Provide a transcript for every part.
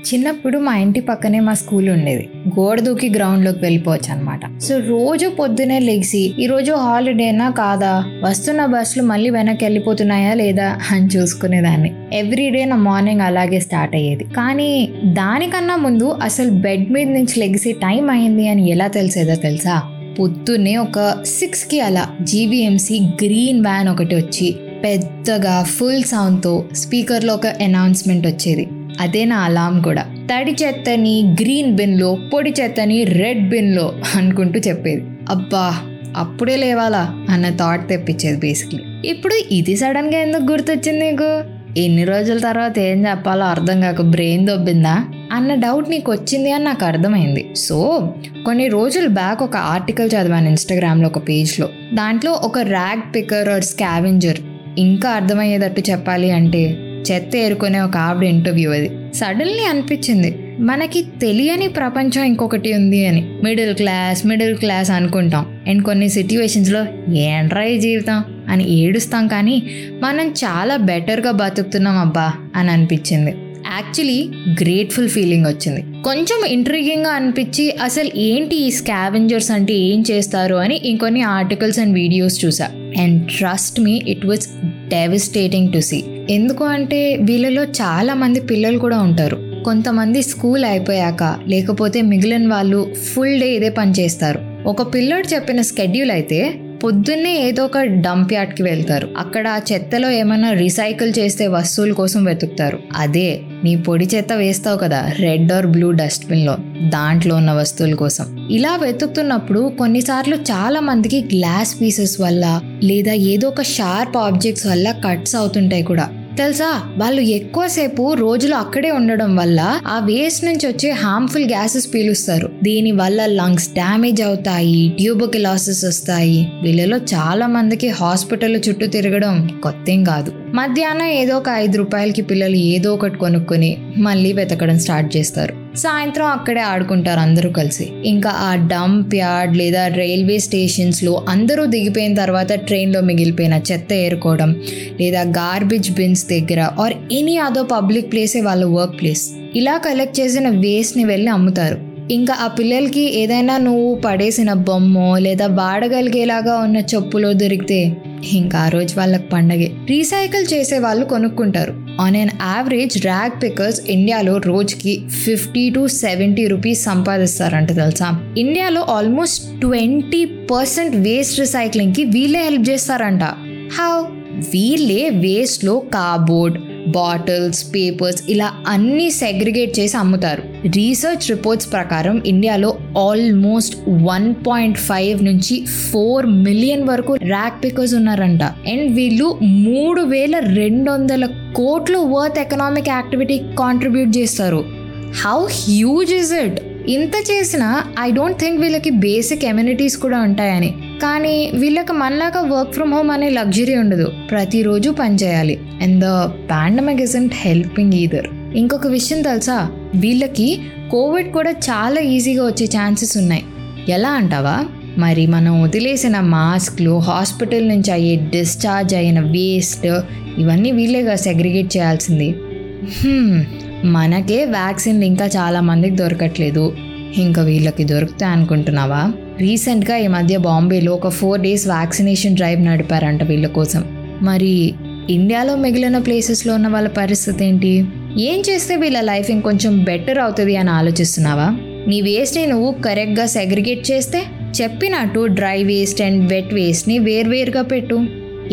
చిన్నప్పుడు మా ఇంటి పక్కనే మా స్కూల్ ఉండేది. గోడ దూకి గ్రౌండ్లోకి వెళ్ళిపోవచ్చు అనమాట సో రోజు పొద్దునే లెగిసి ఈ రోజు హాలిడేనా కాదా? వస్తున్న బస్సులు మళ్ళీ వెనక్కి వెళ్ళిపోతున్నాయా లేదా? అని చూసుకునేదాన్ని. ఎవ్రీడే నా మార్నింగ్ అలాగే స్టార్ట్ అయ్యేది. కానీ దానికన్నా ముందు అసలు బెడ్ మీద నుంచి లెగిసి టైం అయింది అని ఎలా తెలిసేదో తెలుసా? పొద్దున్నే ఒక సిక్స్కి అలా జీవీఎంసీ గ్రీన్ వ్యాన్ ఒకటి వచ్చి పెద్దగా ఫుల్ సౌండ్తో స్పీకర్లో ఒక అనౌన్స్మెంట్ వచ్చేది. అదే నా అలాం కూడా. తడి చెత్తని గ్రీన్ బిన్లో పొడి చెత్తని రెడ్ బిన్లో అనుకుంటూ చెప్పేది. అబ్బా అప్పుడే లేవాలా అన్న థాట్ తెప్పించేది బేసిక్లీ ఇప్పుడు ఇది సడన్గా ఎందుకు గుర్తొచ్చింది నీకు? ఎన్ని రోజుల తర్వాత ఏం చెప్పాలో అర్థం కాక బ్రెయిన్ దొబ్బిందా? అన్న డౌట్ నీకు వచ్చింది అని నాకు అర్థమైంది. సో కొన్ని రోజులు బ్యాక్ ఒక ఆర్టికల్ చదివాను ఇన్స్టాగ్రామ్లో ఒక పేజ్లో దాంట్లో ఒక ర్యాగ్ పికర్ ఆర్ స్కావెంజర్ ఇంకా అర్థమయ్యేటట్టు చెప్పాలి అంటే చెత్త ఏరుకునే ఒక ఆవిడ ఇంటర్వ్యూ అది. సడన్లీ అనిపించింది మనకి తెలియని ప్రపంచం ఇంకొకటి ఉంది అని. మిడిల్ క్లాస్ మిడిల్ క్లాస్ అనుకుంటాం. అండ్ కొన్ని సిట్యువేషన్స్లో ఏంట్రా ఈ జీవితం అని ఏడుస్తాం కానీ మనం చాలా బెటర్గా బతుకుతున్నాం అబ్బా అని అనిపించింది. యాక్చువల్లీ గ్రేట్ఫుల్ ఫీలింగ్ వచ్చింది. కొంచెం ఇంట్రీగింగ్గా అనిపించి అసలు ఏంటి ఈ స్కావెంజర్స్ అంటే ఏం చేస్తారు అని ఇంకొన్ని ఆర్టికల్స్ అండ్ వీడియోస్ చూసా. And trust me it was devastating to see ఎందుకు అంటే వీళ్ళలో చాలా మంది పిల్లలు కూడా ఉంటారు. కొంతమంది స్కూల్ అయిపోయాక లేకపోతే మిగిలిన వాళ్ళు ఫుల్ డే ఇదే పని చేస్తారు. ఒక పిల్లోడు చెప్పిన స్కెడ్యూల్ అయితే పొద్దున్నే ఏదో ఒక డంప్ యార్డ్కి వెళ్తారు. అక్కడ ఆ చెత్తలో ఏమైనా రీసైకిల్ చేస్తే వస్తువుల కోసం వెతుకుతారు. అదే నీ పొడి చెత్త వేస్తావు కదా రెడ్ ఆర్ బ్లూ డస్ట్బిన్లో దాంట్లో ఉన్న వస్తువుల కోసం. ఇలా వెతుకుతున్నప్పుడు కొన్నిసార్లు చాలా మందికి గ్లాస్ పీసెస్ వల్ల లేదా ఏదో ఒక షార్ప్ ఆబ్జెక్ట్స్ వల్ల కట్స్ అవుతుంటాయి కూడా. తెలుసా? వాళ్ళు ఎక్కువసేపు రోజులు అక్కడే ఉండడం వల్ల ఆ వేస్ట్ నుంచి వచ్చే హార్మ్ఫుల్ గ్యాసెస్ పీలుస్తారు. దీని వల్ల లంగ్స్ డ్యామేజ్ అవుతాయి ట్యూబర్కిలాసిస్ వస్తాయి. వీళ్ళలో చాలా మందికి హాస్పిటల్ చుట్టూ తిరగడం కొత్తేం కాదు. మధ్యాహ్నం ఏదో ఒక ఐదు రూపాయలకి పిల్లలు ఏదో ఒకటి కొనుక్కొని మళ్ళీ వెతకడం స్టార్ట్ చేస్తారు. సాయంత్రం అక్కడే ఆడుకుంటారు అందరూ కలిసి. ఇంకా ఆ డంప్ యార్డ్ లేదా రైల్వే స్టేషన్స్లో అందరూ దిగిపోయిన తర్వాత ట్రైన్లో మిగిలిపోయిన చెత్త ఏరుకోవడం లేదా గార్బేజ్ బిన్స్ దగ్గర ఆర్ ఎనీ అదో పబ్లిక్ ప్లేసే వాళ్ళ వర్క్ ప్లేస్ ఇలా కలెక్ట్ చేసిన వేస్ట్ని వెళ్ళి అమ్ముతారు. ఇంకా ఆ పిల్లలకి ఏదైనా నువ్వు పడేసిన బొమ్మో లేదా వాడగలిగేలాగా ఉన్న చెప్పులో దొరికితే ఇంకా ఆ రోజు వాళ్ళకి పండగే. రీసైకిల్ చేసే వాళ్ళు కొనుక్కుంటారు. On an average rag pickers ఇండియాలో రోజుకి ఫిఫ్టీ టు సెవెంటీ రూపీస్ సంపాదిస్తారంట తెలుసా? ఇండియాలో ఆల్మోస్ట్ ట్వంటీ పర్సెంట్ వేస్ట్ రీసైక్లింగ్కి వీళ్ళే హెల్ప్ చేస్తారంట. హౌ వీళ్ళే వేస్ట్లో కార్బోర్డ్ బాటిల్స్ పేపర్స్ ఇలా అన్ని సెగ్రిగేట్ చేసి అమ్ముతారు. రీసెర్చ్ రిపోర్ట్స్ ప్రకారం ఇండియాలో ఆల్మోస్ట్ వన్ పాయింట్ ఫైవ్ నుంచి ఫోర్ మిలియన్ వరకు ర్యాక్ పికర్స్ ఉన్నారంట. అండ్ వీళ్ళు మూడు వేల రెండు వందల కోట్లు వర్త్ ఎకనామిక్ యాక్టివిటీ కాంట్రిబ్యూట్ చేస్తారు. How huge is it? ఇంత చేసినా ఐ డోంట్ థింక్ వీళ్ళకి బేసిక్ ఎమ్యూనిటీస్ కూడా ఉంటాయని. కానీ వీళ్ళకి మనలాగా వర్క్ ఫ్రమ్ హోమ్ అనే లగ్జరీ ఉండదు. ప్రతిరోజు పని చేయాలి. And the pandemic isn't helping either. ఇంకొక విషయం తెలుసా? వీళ్ళకి కోవిడ్ కూడా చాలా ఈజీగా వచ్చే ఛాన్సెస్ ఉన్నాయి. ఎలా అంటావా? మరి మనం వదిలేసిన మాస్క్లు హాస్పిటల్ నుంచి అయ్యే డిశ్చార్జ్ అయిన వేస్ట్ ఇవన్నీ వీళ్ళేగా సెగ్రిగేట్ చేయాల్సింది. మనకే వ్యాక్సిన్లు ఇంకా చాలా మందికి దొరకట్లేదు. ఇంకా వీళ్ళకి దొరుకుతాయి అనుకుంటున్నావా? రీసెంట్గా ఈ మధ్య బాంబేలో ఒక ఫోర్ డేస్ వ్యాక్సినేషన్ డ్రైవ్ నడిపారంట వీళ్ళ కోసం. మరి ఇండియాలో మిగిలిన ప్లేసెస్లో ఉన్న వాళ్ళ పరిస్థితి ఏంటి? ఏం చేస్తే వీళ్ళ లైఫ్ ఇంకొంచెం బెటర్ అవుతుంది అని ఆలోచిస్తున్నావా? నీ వేస్ట్ని నువ్వు కరెక్ట్గా సెగ్రిగేట్ చేస్తే చెప్పినట్టు డ్రై వేస్ట్ అండ్ వెట్ వేస్ట్ని వేర్వేరుగా పెట్టు.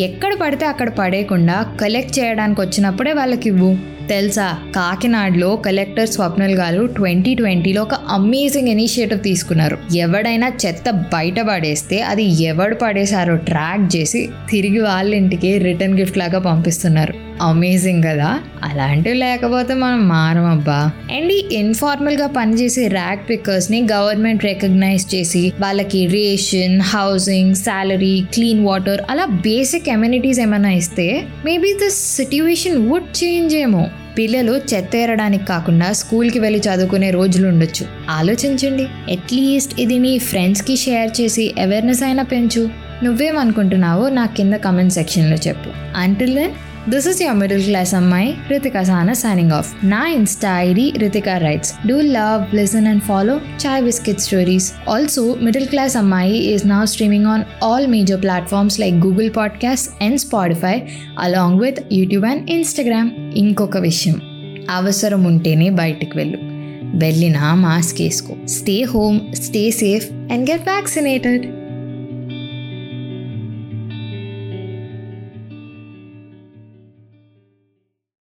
ఎక్కడ పడితే అక్కడ పడేయకుండా కలెక్ట్ చేయడానికి వచ్చినప్పుడే వాళ్ళకి ఇవ్వు. తెలుసా? కాకినాడలో కలెక్టర్ స్వప్నల్ గారు ట్వంటీ ట్వంటీలో ఒక అమేజింగ్ ఇనిషియేటివ్ తీసుకున్నారు. ఎవడైనా చెత్త బయట పడేస్తే అది ఎవడు పడేశారో ట్రాక్ చేసి తిరిగి వాళ్ళ ఇంటికి రిటర్న్ గిఫ్ట్ లాగా పంపిస్తున్నారు. అమేజింగ్ కదా? అలాంటివి లేకపోతే మనం మారమబ్బా అండ్ ఈ ఇన్ఫార్మల్గా పనిచేసే ర్యాక్ పిక్కర్స్ని గవర్నమెంట్ రికగ్నైజ్ చేసి వాళ్ళకి ration housing salary clean water అలా బేసిక్ ఎమ్యూనిటీస్ ఏమైనా ఇస్తే maybe this situation would change ఏమో. పిల్లలు చెత్తేరడానికి కాకుండా స్కూల్కి వెళ్ళి చదువుకునే రోజులు ఉండొచ్చు. ఆలోచించండి. అట్లీస్ట్ ఇది మీ ఫ్రెండ్స్కి షేర్ చేసి అవేర్నెస్ అయినా పెంచు. నువ్వేమనుకుంటున్నావో నా కింద కమెంట్ సెక్షన్లో చెప్పు. Until then this is your middle class అమ్మాయి రితికా సానా సైనింగ్ ఆఫ్ నా Insta ID Ritika writes do love listen and follow chai biscuit stories also middle class అమ్మాయి is now streaming on all major platforms like Google podcast and Spotify along with YouTube and Instagram ఇంకొక విషయం. అవసరం ఉంటేనే బయటికి వెళ్ళు. వెళ్ళినా mask వేసుకో. Stay home stay safe and get vaccinated